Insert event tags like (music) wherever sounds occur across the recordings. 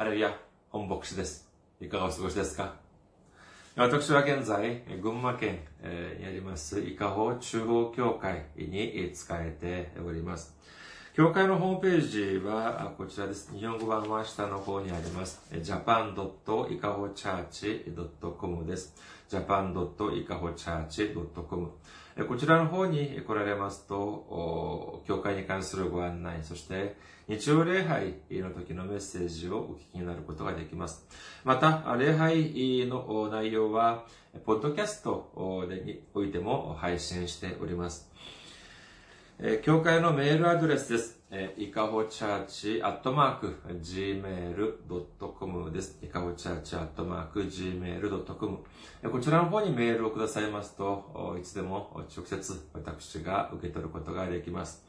ハレルヤ、本牧師です。いかがお過ごしですか？私は現在、群馬県にあります、伊香保中央教会に使えております。教会のホームページはこちらです。日本語版は下の方にあります。japan.ikahochurch.com です。japan.ikahochurch.com こちらの方に来られますと、教会に関するご案内、そして日曜礼拝の時のメッセージをお聞きになることができます。また、礼拝の内容は、ポッドキャストにおいても配信しております。え教会のメールアドレスです。えいかほチャーチアットマーク gmail.com です。いかほチャーチアットマーク gmail.com こちらの方にメールをくださいますと、いつでも直接私が受け取ることができます。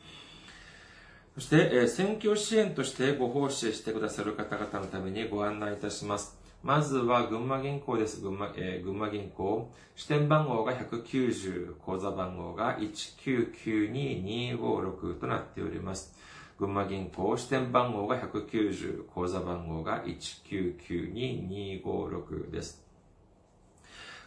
そしてえ、選挙支援としてご奉仕してくださる方々のためにご案内いたします。まずは群馬銀行です。群馬,えー、群馬銀行。支店番号が190、口座番号が1992256となっております。群馬銀行、支店番号が190、口座番号が1992256です。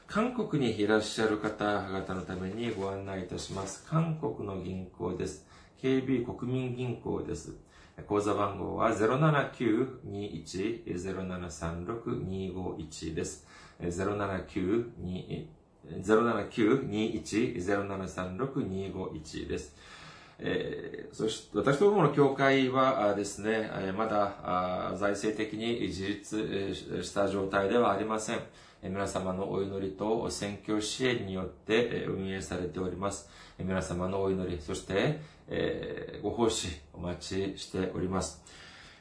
韓国にいらっしゃる方々のためにご案内いたします。韓国の銀行です。KB 国民銀行です。口座番号は079-21-0736-251です。079-21-0736-251です。えー、そして、私どもの教会はですね、まだ財政的に自立した状態ではありません。皆様のお祈りと選挙支援によって運営されております。皆様のお祈り、そして、えー、ご奉仕お待ちしております。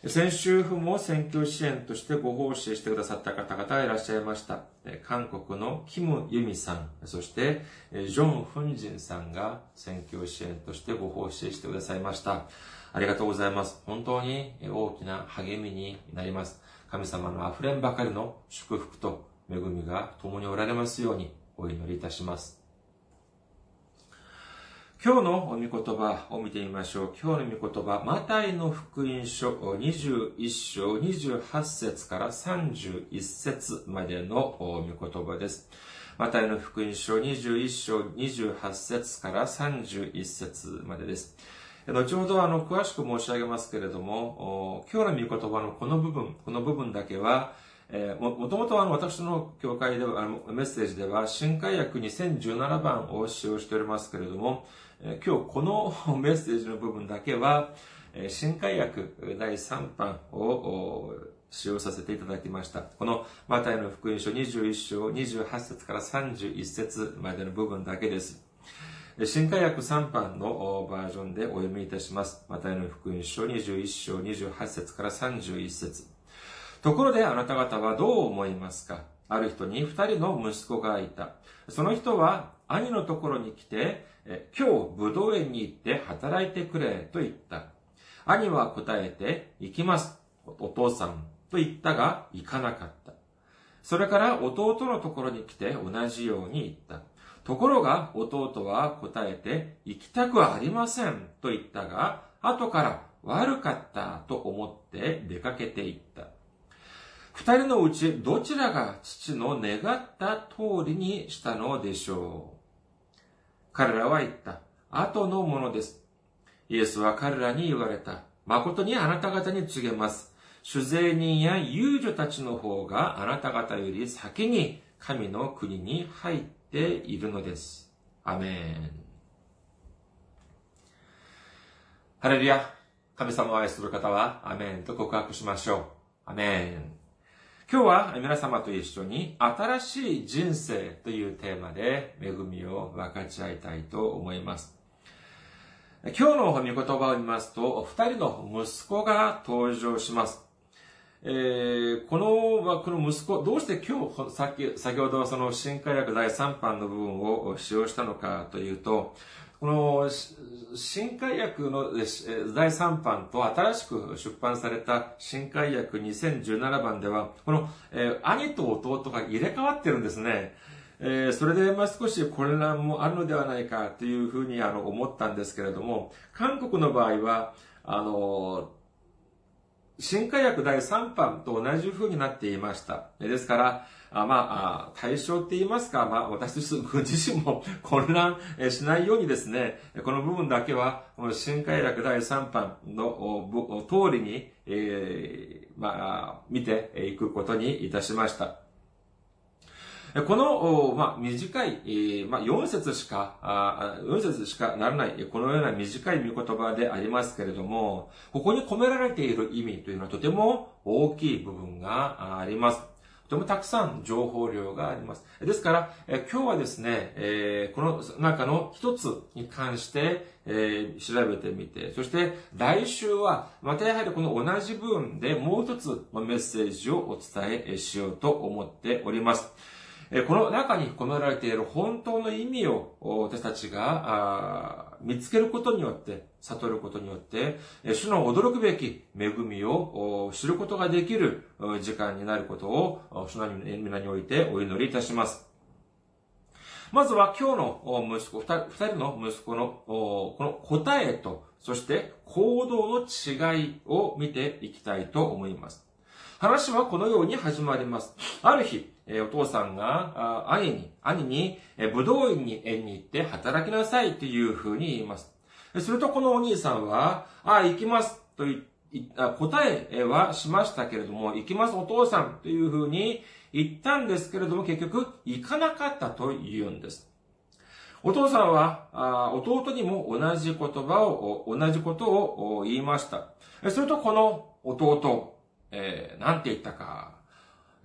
先週も選挙支援としてご奉仕してくださった方々がいらっしゃいました。韓国のキム・ユミさん、そしてジョン・フンジンさんが選挙支援としてご奉仕してくださいました。ありがとうございます。本当に大きな励みになります。神様の溢れんばかりの祝福と恵みが共におられますようにお祈りいたします。今日の御言葉を見てみましょう。今日の御言葉、マタイの福音書21章28節から31節までの御言葉です。マタイの福音書21章28節から31節までです。後ほどあの詳しく申し上げますけれども、今日の御言葉のこの部分、この部分だけは、えー、ももともとあの私の教会ではあのメッセージでは新海訳2017番を使用しておりますけれども、今日この (laughs) メッセージの部分だけは、新海訳第3版を使用させていただきました。このマタイの福音書21章28節から31節までの部分だけです。新海訳3版のバージョンでお読みいたします。マタイの福音書21章28節から31節ところであなた方はどう思いますか？ある人に二人の息子がいた。その人は兄のところに来て、今日武道園に行って働いてくれと言った。兄は答えて、行きます。お父さんと言ったが、行かなかった。それから弟のところに来て同じように言った。ところが弟は答えて、行きたくはありませんと言ったが、後から悪かったと思って出かけて行った。二人のうちどちらが父の願った通りにしたのでしょう彼らは言った。後のものです。イエスは彼らに言われた。誠にあなた方に告げます。主税人や遊女たちの方があなた方より先に神の国に入っているのです。アメン。ハレルヤ。神様を愛する方はアメンと告白しましょう。アメン。今日は皆様と一緒に新しい人生というテーマで恵みを分かち合いたいと思います。今日の御言葉を見ますと、二人の息子が登場します。えー、この、この息子、どうして今日、先先ほどその新海訳第3版の部分を使用したのかというと、この新海訳の第3版と新しく出版された新海訳2017版では、この、え、兄と弟が入れ替わってるんですね。えー、それで、まあ、少し混乱もあるのではないかというふうにあの思ったんですけれども、韓国の場合は、あの、新海薬第3版と同じ風になっていました。ですから、あまあ、対象って言いますか、まあ、私自身 (laughs) も混乱しないようにですね、この部分だけは、この新海楽第3版の通りに、えー、まあ、見ていくことにいたしました。この、まあ、短い、まあ、4節しか、4節しかならない、このような短い見言葉でありますけれども、ここに込められている意味というのはとても大きい部分があります。とてもたくさん情報量があります。ですから、え今日はですね、え、この中の一つに関して、え、調べてみて、そして来週は、またやはりこの同じ部分でもう一つメッセージをお伝えしようと思っております。この中に込められている本当の意味を私たちが見つけることによって、悟ることによって、主の驚くべき恵みを知ることができる時間になることを、主の皆においてお祈りいたします。まずは今日の息子、二人の息子のこの答えと、そして行動の違いを見ていきたいと思います。話はこのように始まります。ある日、お父さんが兄に、兄に、武道院に園に行って働きなさいというふうに言います。するとこのお兄さんは、あ、行きますと答えはしましたけれども、行きますお父さんというふうに言ったんですけれども、結局行かなかったと言うんです。お父さんは、弟にも同じ言葉を、同じことを言いました。するとこの弟、えー、なんて言ったか、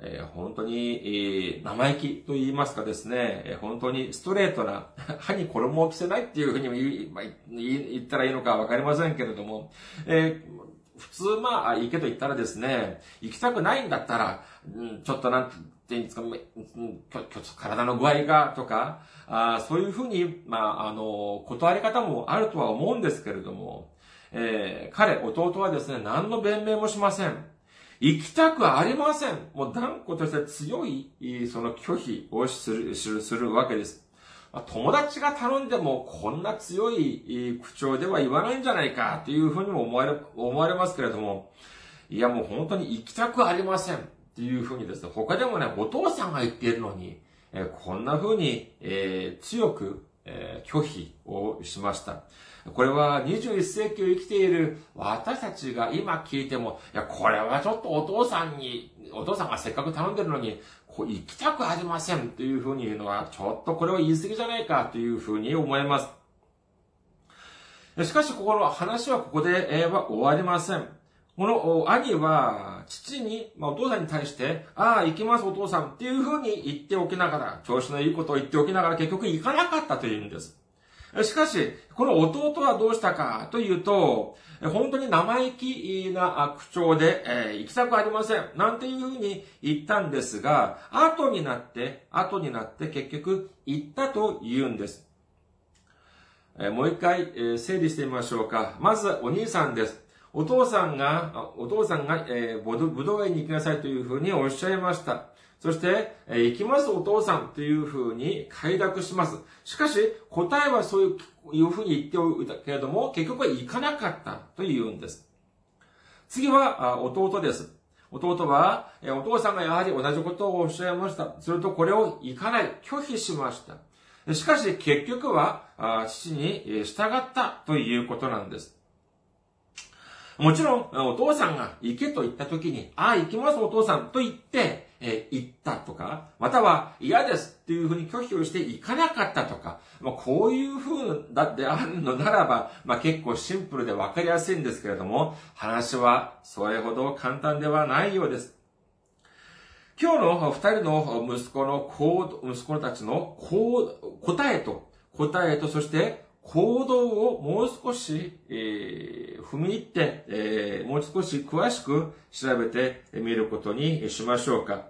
えー、本当に、えー、生意気と言いますかですね、えー、本当にストレートな、(laughs) 歯に衣を着せないっていうふうにも言,、まあ、言ったらいいのかわかりませんけれども、えー、普通まあ、いいけど言ったらですね、行きたくないんだったら、うん、ちょっとなんて言うんですか、体の具合がとか、あそういうふうに、まあ、あの、断り方もあるとは思うんですけれども、えー、彼、弟はですね、何の弁明もしません。行きたくありません。もう断固として強い、その拒否をする、するわけです。友達が頼んでもこんな強い口調では言わないんじゃないかというふうにも思われ、思われますけれども、いやもう本当に行きたくありませんっていうふうにですね、他でもね、お父さんが言っているのに、えこんなふうに、え、強く、え、拒否をしました。これは21世紀を生きている私たちが今聞いても、いや、これはちょっとお父さんに、お父さんがせっかく頼んでるのに、こう行きたくありませんというふうに言うのは、ちょっとこれは言い過ぎじゃないかというふうに思います。しかし、ここの話はここで、えは終わりません。この兄は、父に、まあ、お父さんに対して、ああ、行きますお父さんっていうふうに言っておきながら、調子のいいことを言っておきながら結局行かなかったというんです。しかし、この弟はどうしたかというと、本当に生意気な口調で、えー、行きたくありません。なんていうふうに言ったんですが、後になって、後になって結局言ったと言うんです。えー、もう一回、えー、整理してみましょうか。まず、お兄さんです。お父さんが、お父さんが、えー、武道園に行きなさいというふうにおっしゃいました。そして、え行きますお父さんというふうに快諾します。しかし、答えはそういうふうに言っておいたけれども、結局は行かなかったと言うんです。次は、弟です。弟は、えお父さんがやはり同じことをおっしゃいました。するとこれを行かない、拒否しました。しかし結局は、父に従ったということなんです。もちろん、お父さんが行けと言った時に、ああ、行きますお父さんと言って、えー、行ったとか、または嫌ですっていうふうに拒否をして行かなかったとか、まあ、こういうふうだってあるのならば、まあ、結構シンプルでわかりやすいんですけれども、話はそれほど簡単ではないようです。今日の二人の息子の息子たちの答えと、答えと、そして行動をもう少し、えー、踏み入って、えー、もう少し詳しく調べてみることにしましょうか。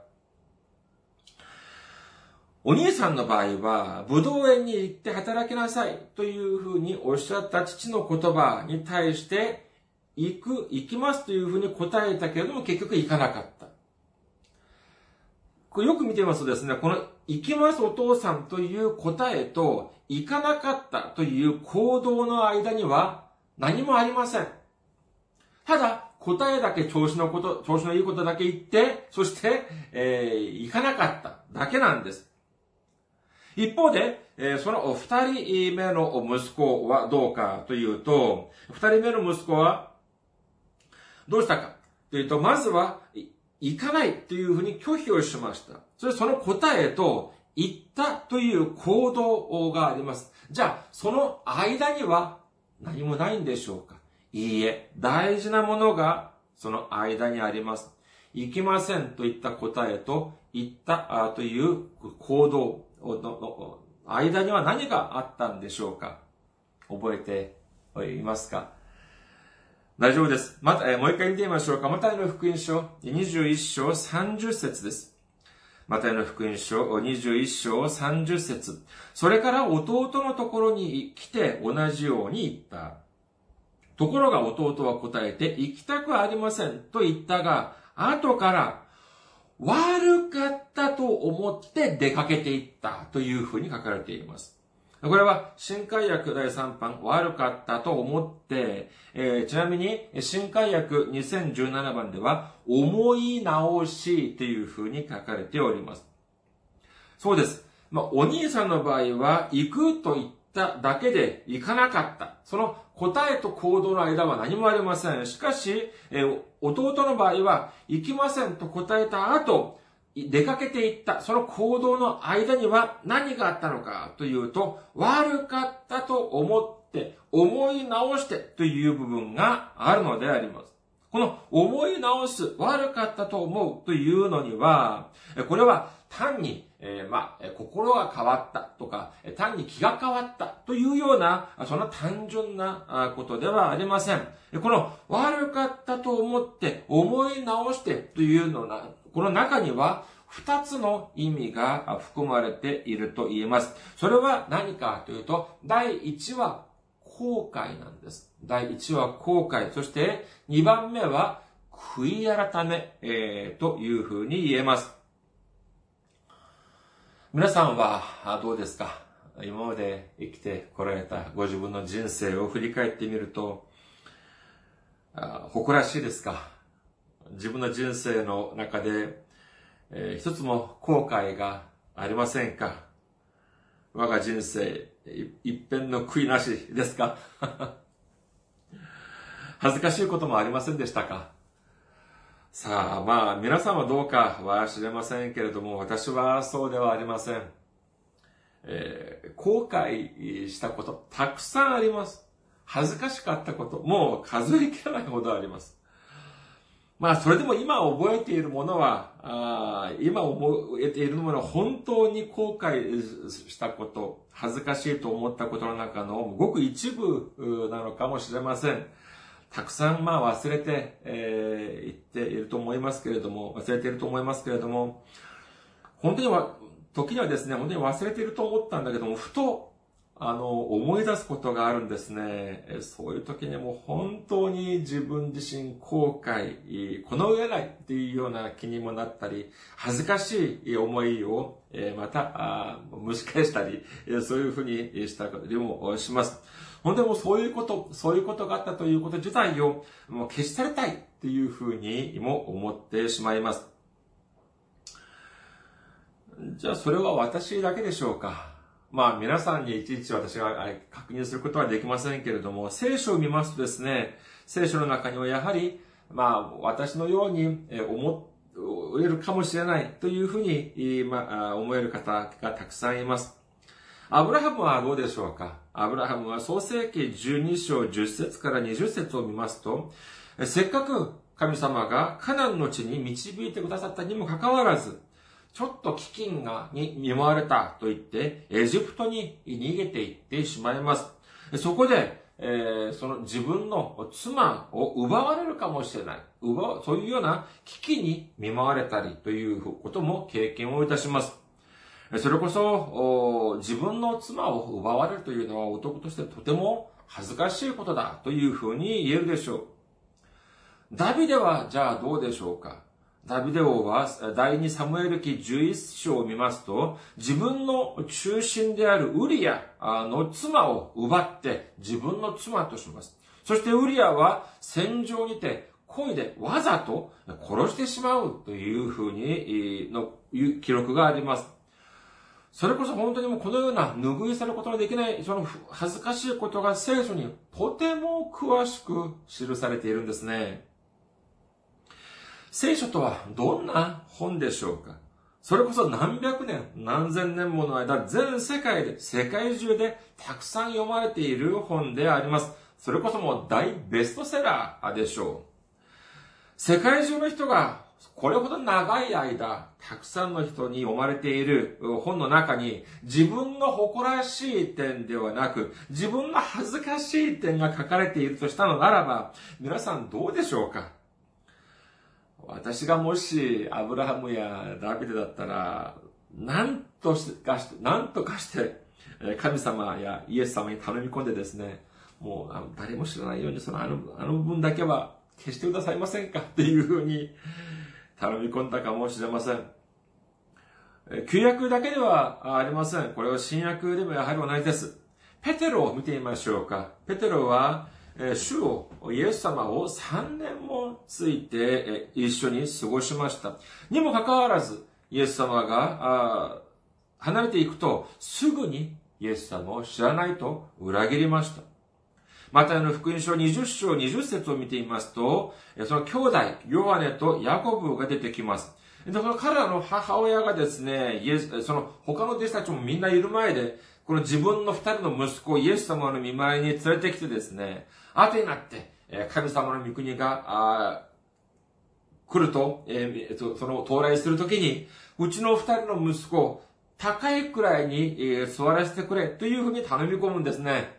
お兄さんの場合は、武道園に行って働きなさいというふうにおっしゃった父の言葉に対して、行く、行きますというふうに答えたけれども結局行かなかった。これよく見てますとですね、この行きますお父さんという答えと、行かなかったという行動の間には何もありません。ただ、答えだけ調子のこと、調子のいいことだけ言って、そして、えー、行かなかっただけなんです。一方で、えー、その二人目の息子はどうかというと、二人目の息子は、どうしたかというと、まずは、行かないというふうに拒否をしました。それその答えと、行ったという行動があります。じゃあ、その間には何もないんでしょうかいいえ、大事なものがその間にあります。行きませんといった答えと、行ったという行動の間には何があったんでしょうか覚えていますか大丈夫です。また、えー、もう一回見てみましょうか。マタイの福音書21章30節です。マタイの福音書21章30節それから弟のところに来て同じように言った。ところが弟は答えて、行きたくありませんと言ったが、後から悪かったと思って出かけていったというふうに書かれています。これは、新海薬第3版、悪かったと思って、えー、ちなみに、新海薬2017番では、思い直しというふうに書かれております。そうです。まあ、お兄さんの場合は、行くと言っただけで行かなかった。その答えと行動の間は何もありません。しかし、えー、弟の場合は、行きませんと答えた後、出かけていった、その行動の間には何があったのかというと、悪かったと思って、思い直してという部分があるのであります。この思い直す、悪かったと思うというのには、これは単に、えー、まあ、心が変わったとか、単に気が変わったというような、そんな単純なことではありません。この悪かったと思って思い直してというのな、この中には二つの意味が含まれていると言えます。それは何かというと、第一は後悔なんです。第一は後悔。そして二番目は悔い改め、えー、というふうに言えます。皆さんはどうですか？今まで生きてこられたご自分の人生を振り返ってみると、誇らしいですか？自分の人生の中でえー、一つも後悔がありませんか？我が人生、一辺の悔いなしですか？(laughs) 恥ずかしいこともありませんでしたか？さあ、まあ、皆さんはどうかは知れませんけれども、私はそうではありません。えー、後悔したこと、たくさんあります。恥ずかしかったこと、もう数えきれないほどあります。まあ、それでも今覚えているものは、あ今覚えているものは本当に後悔したこと、恥ずかしいと思ったことの中のごく一部なのかもしれません。たくさんまあ忘れて、えー、言っていると思いますけれども、忘れていると思いますけれども、本当には、時にはですね、本当に忘れていると思ったんだけども、ふとあの、思い出すことがあるんですね。そういう時にも本当に自分自身後悔、この上ないっていうような気にもなったり、恥ずかしい思いを、また、蒸し返したり、そういうふうにしたりもします。本当にもそういうこと、そういうことがあったということ自体をもう消し去りたいっていうふうにも思ってしまいます。じゃあそれは私だけでしょうか？まあ皆さんにいちいち私が確認することはできませんけれども、聖書を見ますとですね、聖書の中にはやはり、まあ私のように思えるかもしれないというふうに、思える方がたくさんいます。アブラハムはどうでしょうか？アブラハムは創世記12章10節から20節を見ますと、せっかく神様がカナンの地に導いてくださったにもかかわらず、ちょっと飢饉が、に見舞われたと言って、エジプトに逃げていってしまいます。そこで、えー、その自分の妻を奪われるかもしれない。奪そういうような危機に見舞われたりということも経験をいたします。それこそ、自分の妻を奪われるというのは男としてとても恥ずかしいことだというふうに言えるでしょう。ダビデはじゃあどうでしょうか？ダビデ王は第2サムエル記11章を見ますと、自分の中心であるウリアの妻を奪って自分の妻とします。そしてウリアは戦場にて恋でわざと殺してしまうというふうに、の記録があります。それこそ本当にもうこのような拭い去ることのできない、その恥ずかしいことが聖書にとても詳しく記されているんですね。聖書とはどんな本でしょうか？それこそ何百年、何千年もの間、全世界で、世界中でたくさん読まれている本であります。それこそもう大ベストセラーでしょう。世界中の人がこれほど長い間、たくさんの人に読まれている本の中に、自分の誇らしい点ではなく、自分の恥ずかしい点が書かれているとしたのならば、皆さんどうでしょうか？私がもし、アブラハムやダビデだったら、何とかして、何とかして、神様やイエス様に頼み込んでですね、もう誰も知らないように、そのあの、あの部分だけは消してくださいませんかっていうふうに頼み込んだかもしれません。旧約だけではありません。これは新約でもやはり同じです。ペテロを見てみましょうか。ペテロは、主を、イエス様を3年もついて一緒に過ごしました。にもかかわらず、イエス様が離れていくと、すぐにイエス様を知らないと裏切りました。またあの福音書20章20節を見てみますと、その兄弟、ヨハネとヤコブが出てきます。で、この彼らの母親がですね、イエス、その他の弟子たちもみんないる前で、この自分の二人の息子をイエス様の見舞いに連れてきてですね、後になって、神様の御国が、来ると、え、その到来するときに、うちの二人の息子を、高いくらいに、座らせてくれというふうに頼み込むんですね。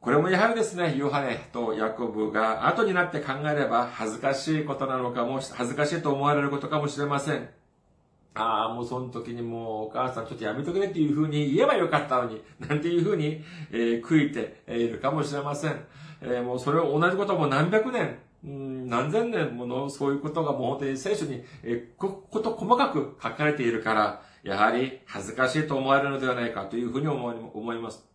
これもやはりですね、ヨハネとヤコブが後になって考えれば恥ずかしいことなのかも、恥ずかしいと思われることかもしれません。ああ、もうその時にもうお母さんちょっとやめとくねっていうふうに言えばよかったのに、なんていうふうに、えー、悔いているかもしれません。えー、もうそれを同じことも何百年、うん何千年ものそういうことがもう本当に聖書に、えー、こと細かく書かれているから、やはり恥ずかしいと思われるのではないかというふうに思います。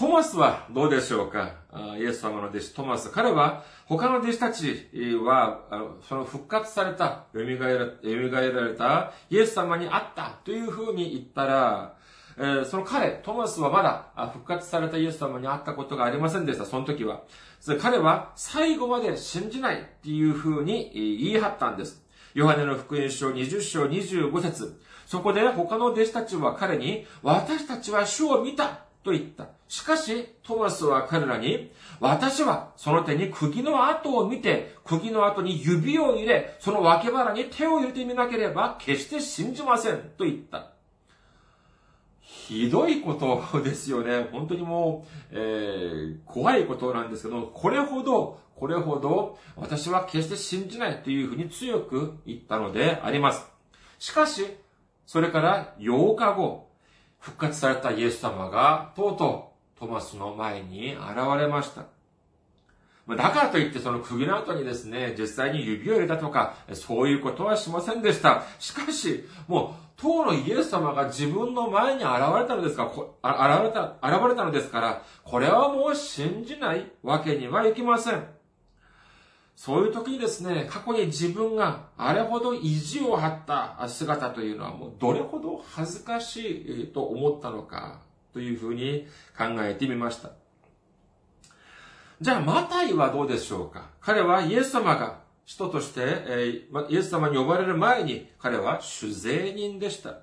トマスはどうでしょうか？イエス様の弟子トマス。彼は他の弟子たちは、その復活された、蘇られたイエス様に会ったというふうに言ったら、その彼、トマスはまだ復活されたイエス様に会ったことがありませんでした、その時は。彼は最後まで信じないっていうふうに言い張ったんです。ヨハネの福音書20章25節そこで他の弟子たちは彼に、私たちは主を見たと言った。しかし、トマスは彼らに、私はその手に釘の跡を見て、釘の跡に指を入れ、その脇腹に手を入れてみなければ決して信じません。と言った。ひどいことですよね。本当にもう、えー、怖いことなんですけど、これほど、これほど、私は決して信じないというふうに強く言ったのであります。しかし、それから8日後、復活されたイエス様が、とうとうトマスの前に現れました。だからといってその釘の後にですね、実際に指を入れたとか、そういうことはしませんでした。しかし、もう、当のイエス様が自分の前に現れたのですか、現れた、現れたのですから、これはもう信じないわけにはいきません。そういう時にですね、過去に自分があれほど意地を張った姿というのはもうどれほど恥ずかしいと思ったのかというふうに考えてみました。じゃあ、マタイはどうでしょうか？彼はイエス様が人として、えイエス様に呼ばれる前に彼は主税人でした。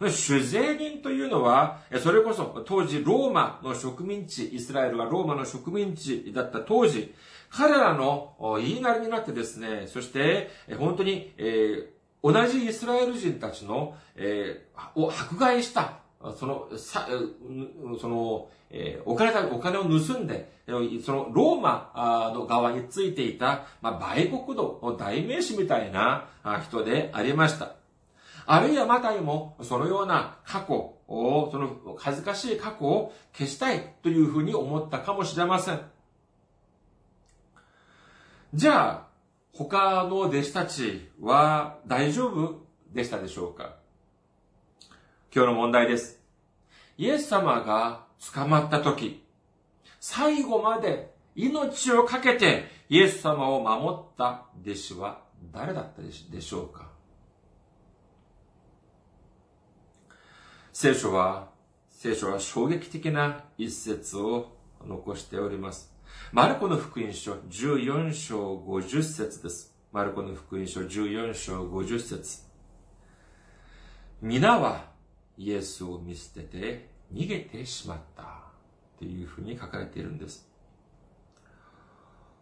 主税人というのは、それこそ当時ローマの植民地、イスラエルがローマの植民地だった当時、彼らの言いなりになってですね、そして、本当に、えー、同じイスラエル人たちの、えー、を迫害した、その、さ、その、えー、お金お金を盗んで、そのローマの側についていた、まあ、売国度の代名詞みたいな人でありました。あるいはまたにも、そのような過去を、その恥ずかしい過去を消したいというふうに思ったかもしれません。じゃあ、他の弟子たちは大丈夫でしたでしょうか？今日の問題です。イエス様が捕まった時、最後まで命を懸けてイエス様を守った弟子は誰だったでしょうか？聖書は、聖書は衝撃的な一節を残しております。マルコの福音書14章50節です。マルコの福音書14章50節皆はイエスを見捨てて逃げてしまった。っていうふうに書かれているんです。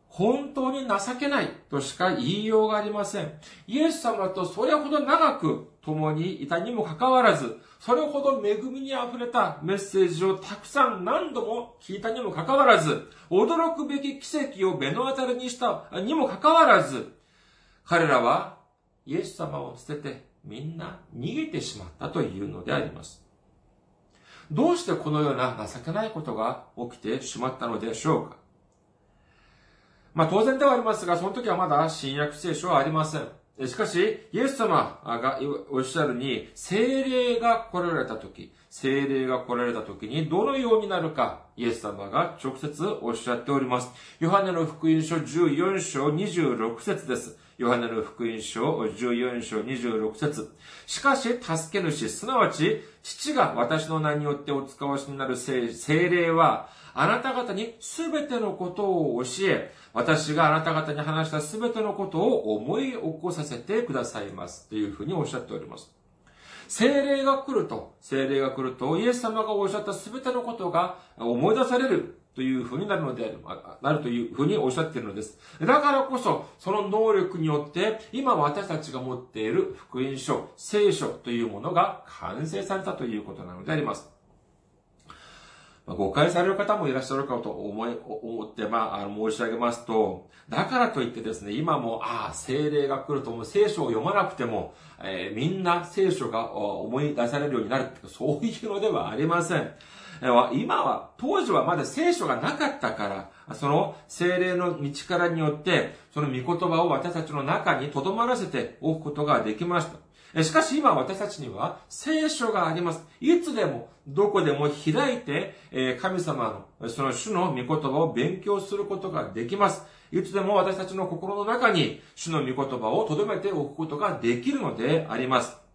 本当に情けないとしか言いようがありません。イエス様とそれほど長く共にいたにもかかわらず、それほど恵みに溢れたメッセージをたくさん何度も聞いたにもかかわらず、驚くべき奇跡を目の当たりにしたにもかかわらず、彼らはイエス様を捨ててみんな逃げてしまったというのであります。どうしてこのような情けないことが起きてしまったのでしょうかまあ当然ではありますが、その時はまだ新約聖書はありません。しかし、イエス様がおっしゃるに、精霊が来られた時、精霊が来られた時にどのようになるか、イエス様が直接おっしゃっております。ヨハネの福音書14章26節です。ヨハネの福音書14章26節しかし、助け主、すなわち、父が私の名によってお使わしになる精霊は、あなた方にすべてのことを教え、私があなた方に話したすべてのことを思い起こさせてくださいます。というふうにおっしゃっております。精霊が来ると、精霊が来ると、イエス様がおっしゃったすべてのことが思い出されるというふうになるのである、なるというふうにおっしゃっているのです。だからこそ、その能力によって、今私たちが持っている福音書、聖書というものが完成されたということなのであります。誤解される方もいらっしゃるかと思い、思って、まあ、あの、申し上げますと、だからといってですね、今も、ああ、精霊が来るともう聖書を読まなくても、えー、みんな聖書が思い出されるようになるそういうのではありません。今は、当時はまだ聖書がなかったから、その精霊の道からによって、その御言葉を私たちの中に留まらせておくことができました。しかし今私たちには聖書があります。いつでも、どこでも開いて、神様の、その主の御言葉を勉強することができます。いつでも私たちの心の中に主の御言葉を留めておくことができるのであります。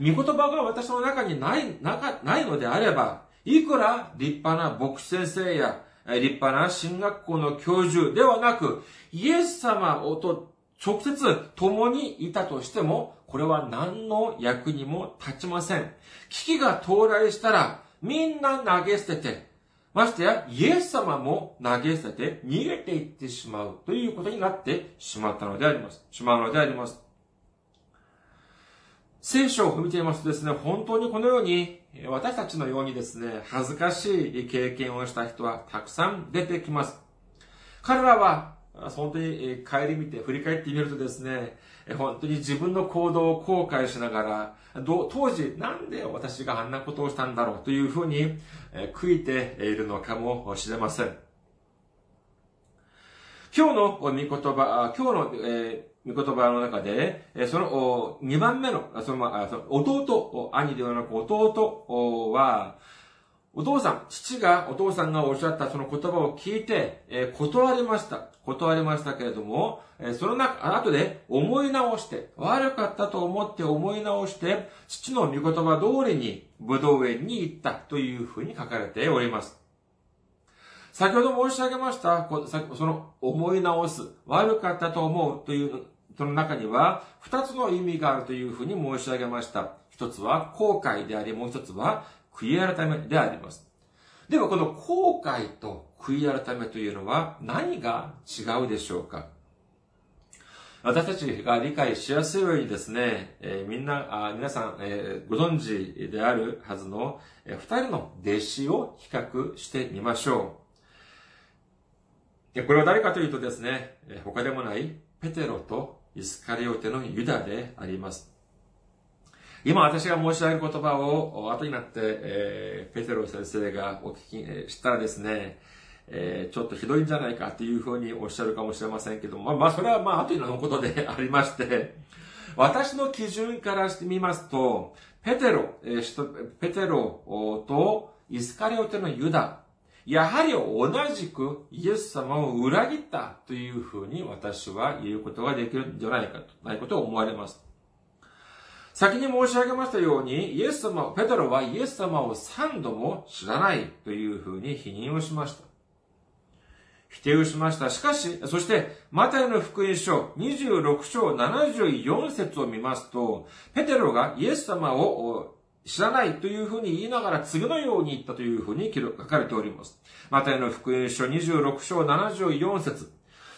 御言葉が私の中にない、なか、ないのであれば、いくら立派な牧師先生や立派な進学校の教授ではなく、イエス様をと直接共にいたとしても、これは何の役にも立ちません。危機が到来したら、みんな投げ捨てて、ましてや、イエス様も投げ捨てて逃げていってしまうということになってしまったのであります。しまうのであります。聖書を見ていますとですね、本当にこのように、私たちのようにですね、恥ずかしい経験をした人はたくさん出てきます。彼らは本当に帰り見て、振り返ってみるとですね、本当に自分の行動を後悔しながら、当時なんで私があんなことをしたんだろうというふうに悔いているのかもしれません。今日の御言葉、今日の、えー、御言葉の中で、その2番目の、その弟、兄ではなく弟は、お父さん、父が、お父さんがおっしゃったその言葉を聞いて、えー、断りました。断りましたけれども、えー、その中、後で思い直して、悪かったと思って思い直して、父の御言葉通りに、武道園に行ったというふうに書かれております。先ほど申し上げました、その思い直す、悪かったと思うという、その中には、二つの意味があるというふうに申し上げました。一つは後悔であり、もう一つは悔い改めであります。では、この後悔と悔い改めというのは何が違うでしょうか？私たちが理解しやすいようにですね、えー、みんな、あ皆さん、えー、ご存知であるはずの、えー、二人の弟子を比較してみましょう。これは誰かというとですね、他でもないペテロとイスカリオテのユダであります。今私が申し上げる言葉を後になって、えー、ペテロ先生がお聞きしたらですね、えー、ちょっとひどいんじゃないかっていうふうにおっしゃるかもしれませんけども、まあ、まあ、それはまあ後になのことで (laughs) ありまして、私の基準からしてみますと、ペテロ、えー、ペテロとイスカリオテのユダ、やはり同じくイエス様を裏切ったというふうに私は言うことができるんじゃないかと、ないことを思われます。先に申し上げましたように、イエス様、ペテロはイエス様を三度も知らないというふうに否認をしました。否定をしました。しかし、そして、マタイの福音書26章74節を見ますと、ペテロがイエス様を知らないというふうに言いながら次のように言ったというふうに書かれております。マタイの福音書26章74節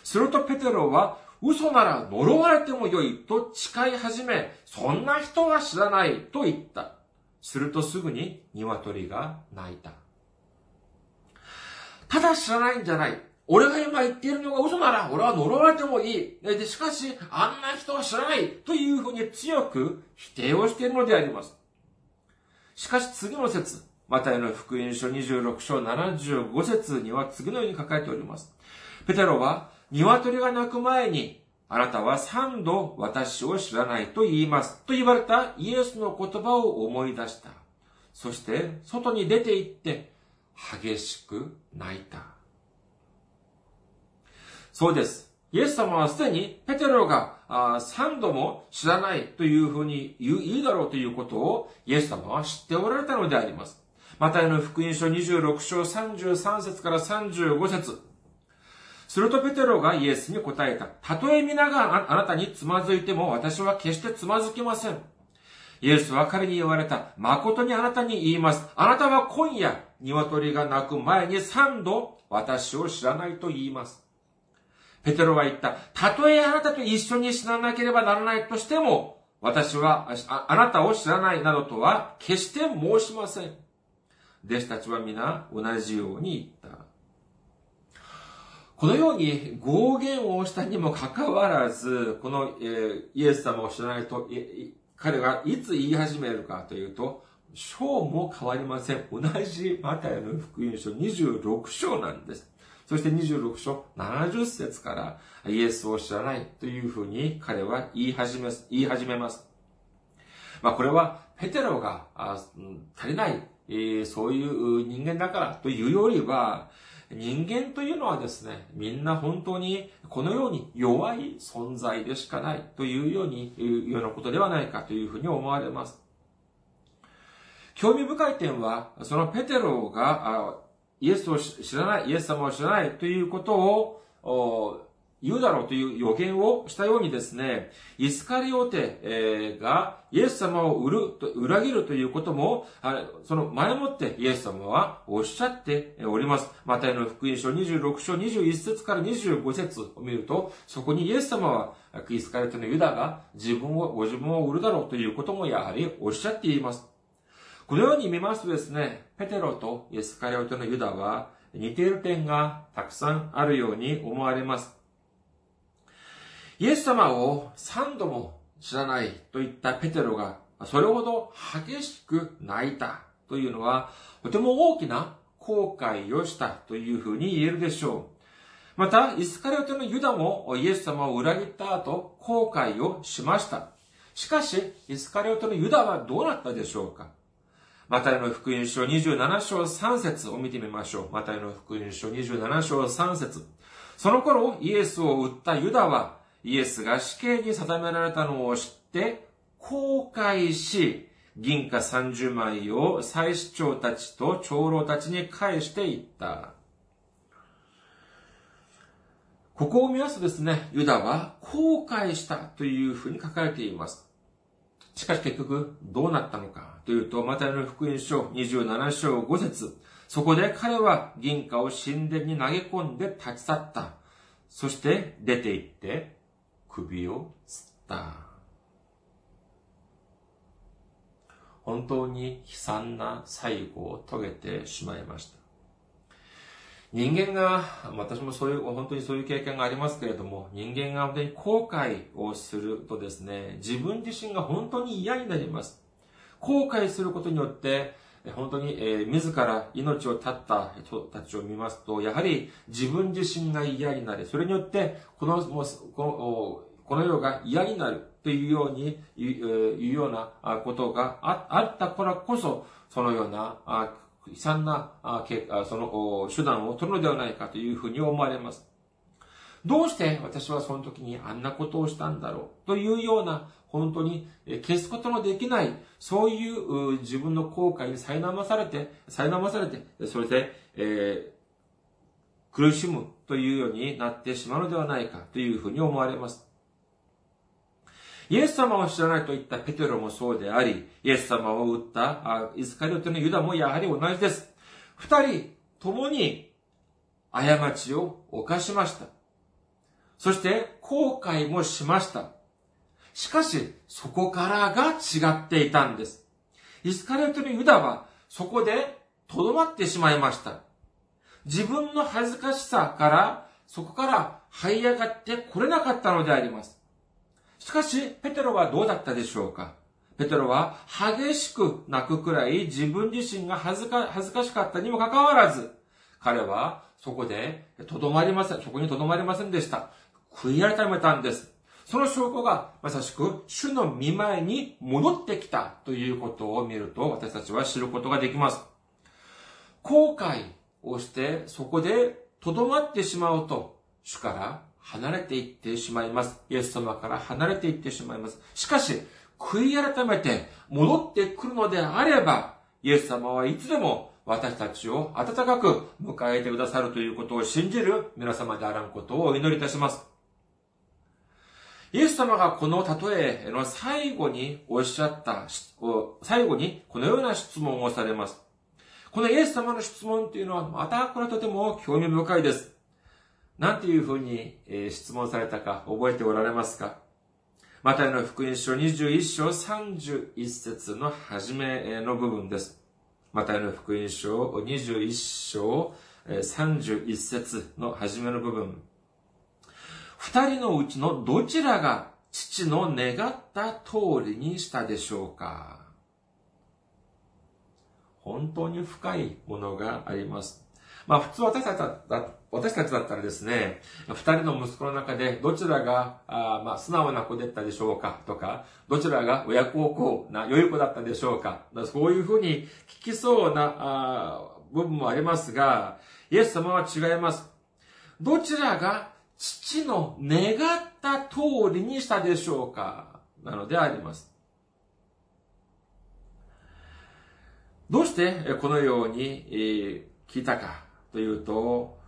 するとペテロは、嘘なら呪われてもよいと誓い始め、そんな人は知らないと言った。するとすぐに鶏が鳴いた。ただ知らないんじゃない。俺が今言っているのが嘘なら、俺は呪われてもいい。で、しかし、あんな人は知らない。というふうに強く否定をしているのであります。しかし次の説、マタイの福音書26章75節には次のように書かれております。ペテロは、鶏が鳴く前に、あなたは三度私を知らないと言います。と言われたイエスの言葉を思い出した。そして、外に出て行って、激しく泣いた。そうです。イエス様はすでにペテロが三度も知らないというふうに言ういいだろうということをイエス様は知っておられたのであります。マタイの福音書26章33節から35節するとペテロがイエスに答えた。たとえ皆があなたにつまずいても私は決してつまずきません。イエスは彼に言われた。誠にあなたに言います。あなたは今夜、鶏が鳴く前に三度私を知らないと言います。ペテロは言った。たとえあなたと一緒に死ななければならないとしても、私はああなたを知らないなどとは決して申しません。弟子たちは皆同じように言った。このように合言をしたにもかかわらず、この、えー、イエス様を知らないと、彼がいつ言い始めるかというと、章も変わりません。同じマタイの福音書26章なんです。そして26章70節からイエスを知らないというふうに彼は言い始め。言い始めます。まあこれはペテロが足りない、え、そういう人間だからというよりは、人間というのはですね、みんな本当にこのように弱い存在でしかないというように、いうようなことではないかというふうに思われます。興味深い点は、そのペテロがイエスを知らない、イエス様を知らないということを言うだろうという予言をしたようにですね、イスカリオテがイエス様を売る、裏切るということも、その前もってイエス様はおっしゃっております。マタイの福音書26章21節から25節を見ると、そこにイエス様はイスカリオテのユダが自分を、ご自分を売るだろうということもやはりおっしゃっています。このように見ますとですね、ペテロとイエスカリオテのユダは似ている点がたくさんあるように思われます。イエス様を三度も知らないといったペテロがそれほど激しく泣いたというのはとても大きな後悔をしたというふうに言えるでしょう。また、イスカリオテのユダもイエス様を裏切った後、後悔をしました。しかし、イスカリオテのユダはどうなったでしょうか？マタイの福音書27章3節を見てみましょう。マタイの福音書27章3節その頃、イエスを売ったユダは、イエスが死刑に定められたのを知って、後悔し、銀貨30枚を祭司長たちと長老たちに返していった。ここを見ますとですね、ユダは後悔したというふうに書かれています。しかし結局どうなったのかというと、マタイの福音書27章5節そこで彼は銀貨を神殿に投げ込んで立ち去った。そして出て行って首を吊った。本当に悲惨な最後を遂げてしまいました。人間が、私もそういう、本当にそういう経験がありますけれども、人間が本当に後悔をするとですね、自分自身が本当に嫌になります。後悔することによって、本当に、えー、自ら命を絶った人たちを見ますと、やはり自分自身が嫌になり、それによって、この、もうこのこの世が嫌になるというように、いうようなことがあったからこそ、そのような悲惨な、その、手段を取るのではないかというふうに思われます。どうして私はその時にあんなことをしたんだろう？というような、本当に消すことのできない、そういう自分の後悔に苛まされて、苛まされて、それで、えー、苦しむというようになってしまうのではないかというふうに思われます。イエス様を知らないと言ったペテロもそうであり、イエス様を撃ったイスカリオテのユダもやはり同じです。二人共に過ちを犯しました。そして後悔もしました。しかし、そこからが違っていたんです。イスカリオテのユダはそこで留まってしまいました。自分の恥ずかしさから、そこから這い上がってこれなかったのであります。しかし、ペテロはどうだったでしょうか？ペテロは激しく泣くくらい自分自身が恥ずか恥ずかしかったにもかかわらず、彼はそこでとどまりません、そこにとどまりませんでした。悔い改めたんです。その証拠がまさしく主の見前に戻ってきたということを見ると私たちは知ることができます。後悔をしてそこでとどまってしまうと主から離れていってしまいます。イエス様から離れていってしまいます。しかし、悔い改めて戻ってくるのであれば、イエス様はいつでも私たちを温かく迎えてくださるということを信じる皆様であらんことをお祈りいたします。イエス様がこの例えの最後におっしゃった、最後にこのような質問をされます。このイエス様の質問っていうのはまたこれはとても興味深いです。なんていうふうに質問されたか覚えておられますか？マタイの福音書21章31節の初めの部分です。マタイの福音書21章31節の初めの部分。二人のうちのどちらが父の願った通りにしたでしょうか？本当に深いものがあります。まあ普通私たちだ私たちだったらですね、二人の息子の中でどちらが、あまあ素直な子だったでしょうかとか、どちらが親孝行な良い子だったでしょうかそういうふうに聞きそうなあ部分もありますが、イエス様は違います。どちらが父の願った通りにしたでしょうかなのであります。どうしてこのように聞いたかというと、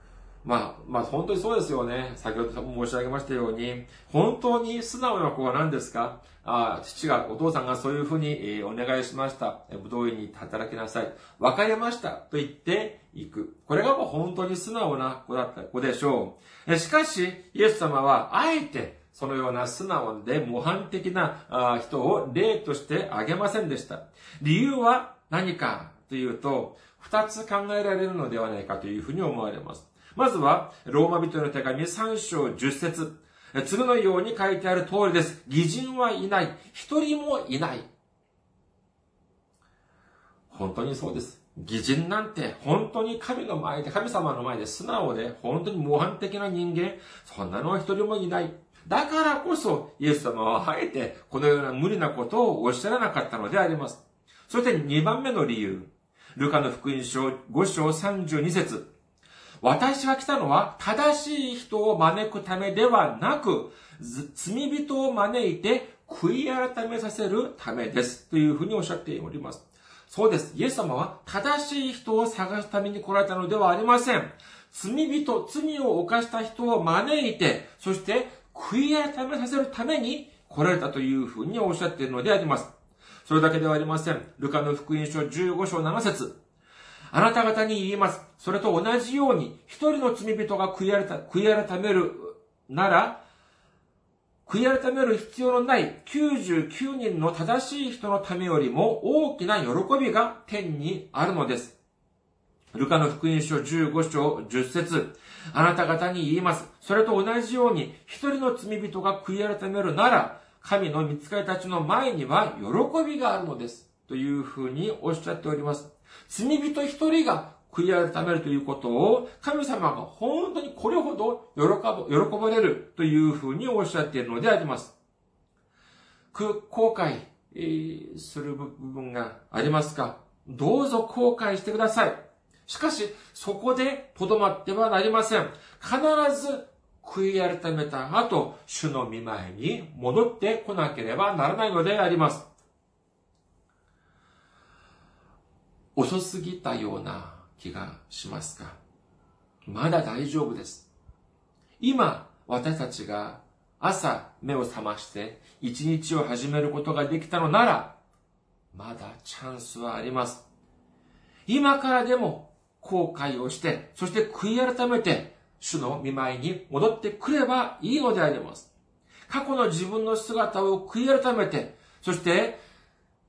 まあ、まあ本当にそうですよね。先ほど申し上げましたように、本当に素直な子は何ですか？あ父が、お父さんがそういうふうにお願いしました。武道院に働きなさい。わかりました。と言っていく。これがもう本当に素直な子だった子でしょう。しかし、イエス様は、あえて、そのような素直で模範的な人を例としてあげませんでした。理由は何かというと、二つ考えられるのではないかというふうに思われます。まずは、ローマ人の手紙3章10節次のように書いてある通りです。偽人はいない。一人もいない。本当にそうです。偽人なんて本当に神の前で、神様の前で素直で本当に模範的な人間、そんなのは一人もいない。だからこそ、イエス様はあえてこのような無理なことをおっしゃらなかったのであります。そして2番目の理由。ルカの福音書5章32節私が来たのは正しい人を招くためではなく、罪人を招いて悔い改めさせるためです。というふうにおっしゃっております。そうです。イエス様は正しい人を探すために来られたのではありません。罪人、罪を犯した人を招いて、そして悔い改めさせるために来られたというふうにおっしゃっているのであります。それだけではありません。ルカの福音書15章7節あなた方に言います。それと同じように、一人の罪人が悔い改めるなら、悔い改める必要のない99人の正しい人のためよりも大きな喜びが天にあるのです。ルカの福音書15章10節あなた方に言います。それと同じように、一人の罪人が悔い改めるなら、神の見つかりたちの前には喜びがあるのです。というふうにおっしゃっております。罪人一人が悔い改めるということを、神様が本当にこれほど喜ばれるというふうにおっしゃっているのであります。く後悔する部分がありますか？どうぞ後悔してください。しかし、そこで留まってはなりません。必ず悔い改めた後、主の見前に戻ってこなければならないのであります。遅すぎたような気がしますか？まだ大丈夫です。今、私たちが朝目を覚まして一日を始めることができたのなら、まだチャンスはあります。今からでも後悔をして、そして悔い改めて、主の見舞いに戻ってくればいいのであります。過去の自分の姿を悔い改めて、そして、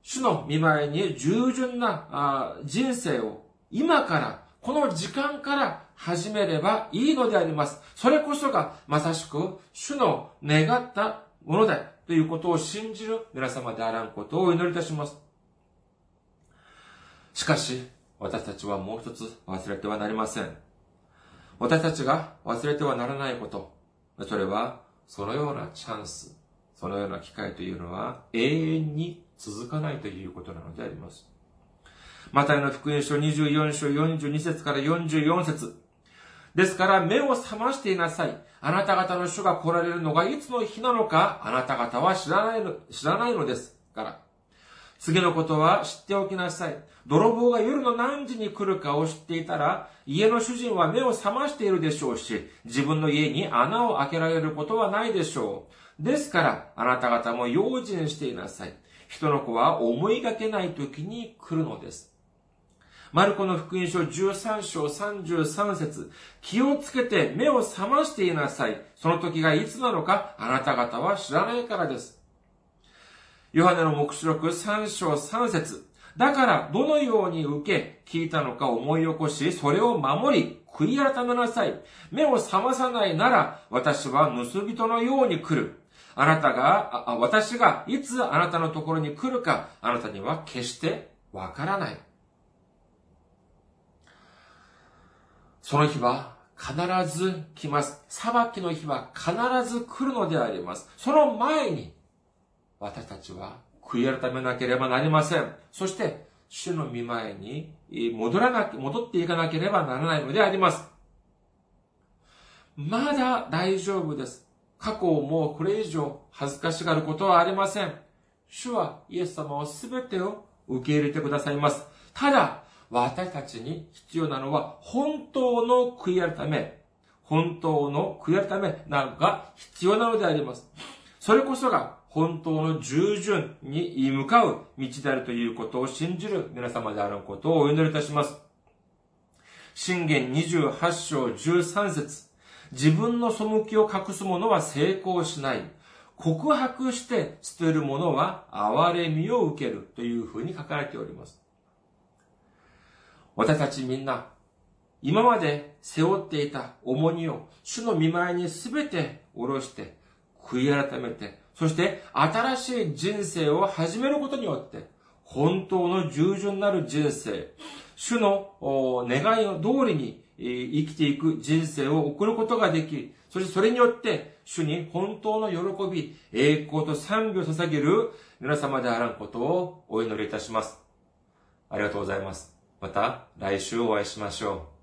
主の見舞いに従順な人生を今から、この時間から始めればいいのであります。それこそがまさしく主の願ったものだということを信じる皆様であらんことをお祈りいたします。しかし、私たちはもう一つ忘れてはなりません。私たちが忘れてはならないこと。それは、そのようなチャンス、そのような機会というのは永遠に続かないということなのであります。マタイの福音書24章42節から44節ですから目を覚ましていなさい。あなた方の主が来られるのがいつの日なのか、あなた方は知らないの、知らないのですから。次のことは知っておきなさい。泥棒が夜の何時に来るかを知っていたら、家の主人は目を覚ましているでしょうし、自分の家に穴を開けられることはないでしょう。ですから、あなた方も用心していなさい。人の子は思いがけない時に来るのです。マルコの福音書13章33節気をつけて目を覚ましていなさい。その時がいつなのかあなた方は知らないからです。ヨハネの目視録3章3節だから、どのように受け、聞いたのか思い起こし、それを守り、悔い改めなさい。目を覚まさないなら、私は盗人のように来る。あなたが、あ私がいつあなたのところに来るか、あなたには決してわからない。その日は必ず来ます。裁きの日は必ず来るのであります。その前に、私たちは悔い改めなければなりません。そして、主の見前に戻らな、戻っていかなければならないのであります。まだ大丈夫です。過去をもうこれ以上恥ずかしがることはありません。主はイエス様を全てを受け入れてくださいます。ただ、私たちに必要なのは本当の悔い改め、本当の悔い改めなのが必要なのであります。それこそが本当の従順に向かう道であるということを信じる皆様であることをお祈りいたします。信玄28章13節自分の背きを隠す者は成功しない。告白して捨てる者は憐れみを受けるというふうに書かれております。私たちみんな、今まで背負っていた重荷を主の見舞いにすべて下ろして、悔い改めて、そして新しい人生を始めることによって、本当の従順なる人生、主の願いの通りに生きていく人生を送ることができ、そしてそれによって、主に本当の喜び、栄光と賛美を捧げる皆様であらんことをお祈りいたします。ありがとうございます。また来週お会いしましょう。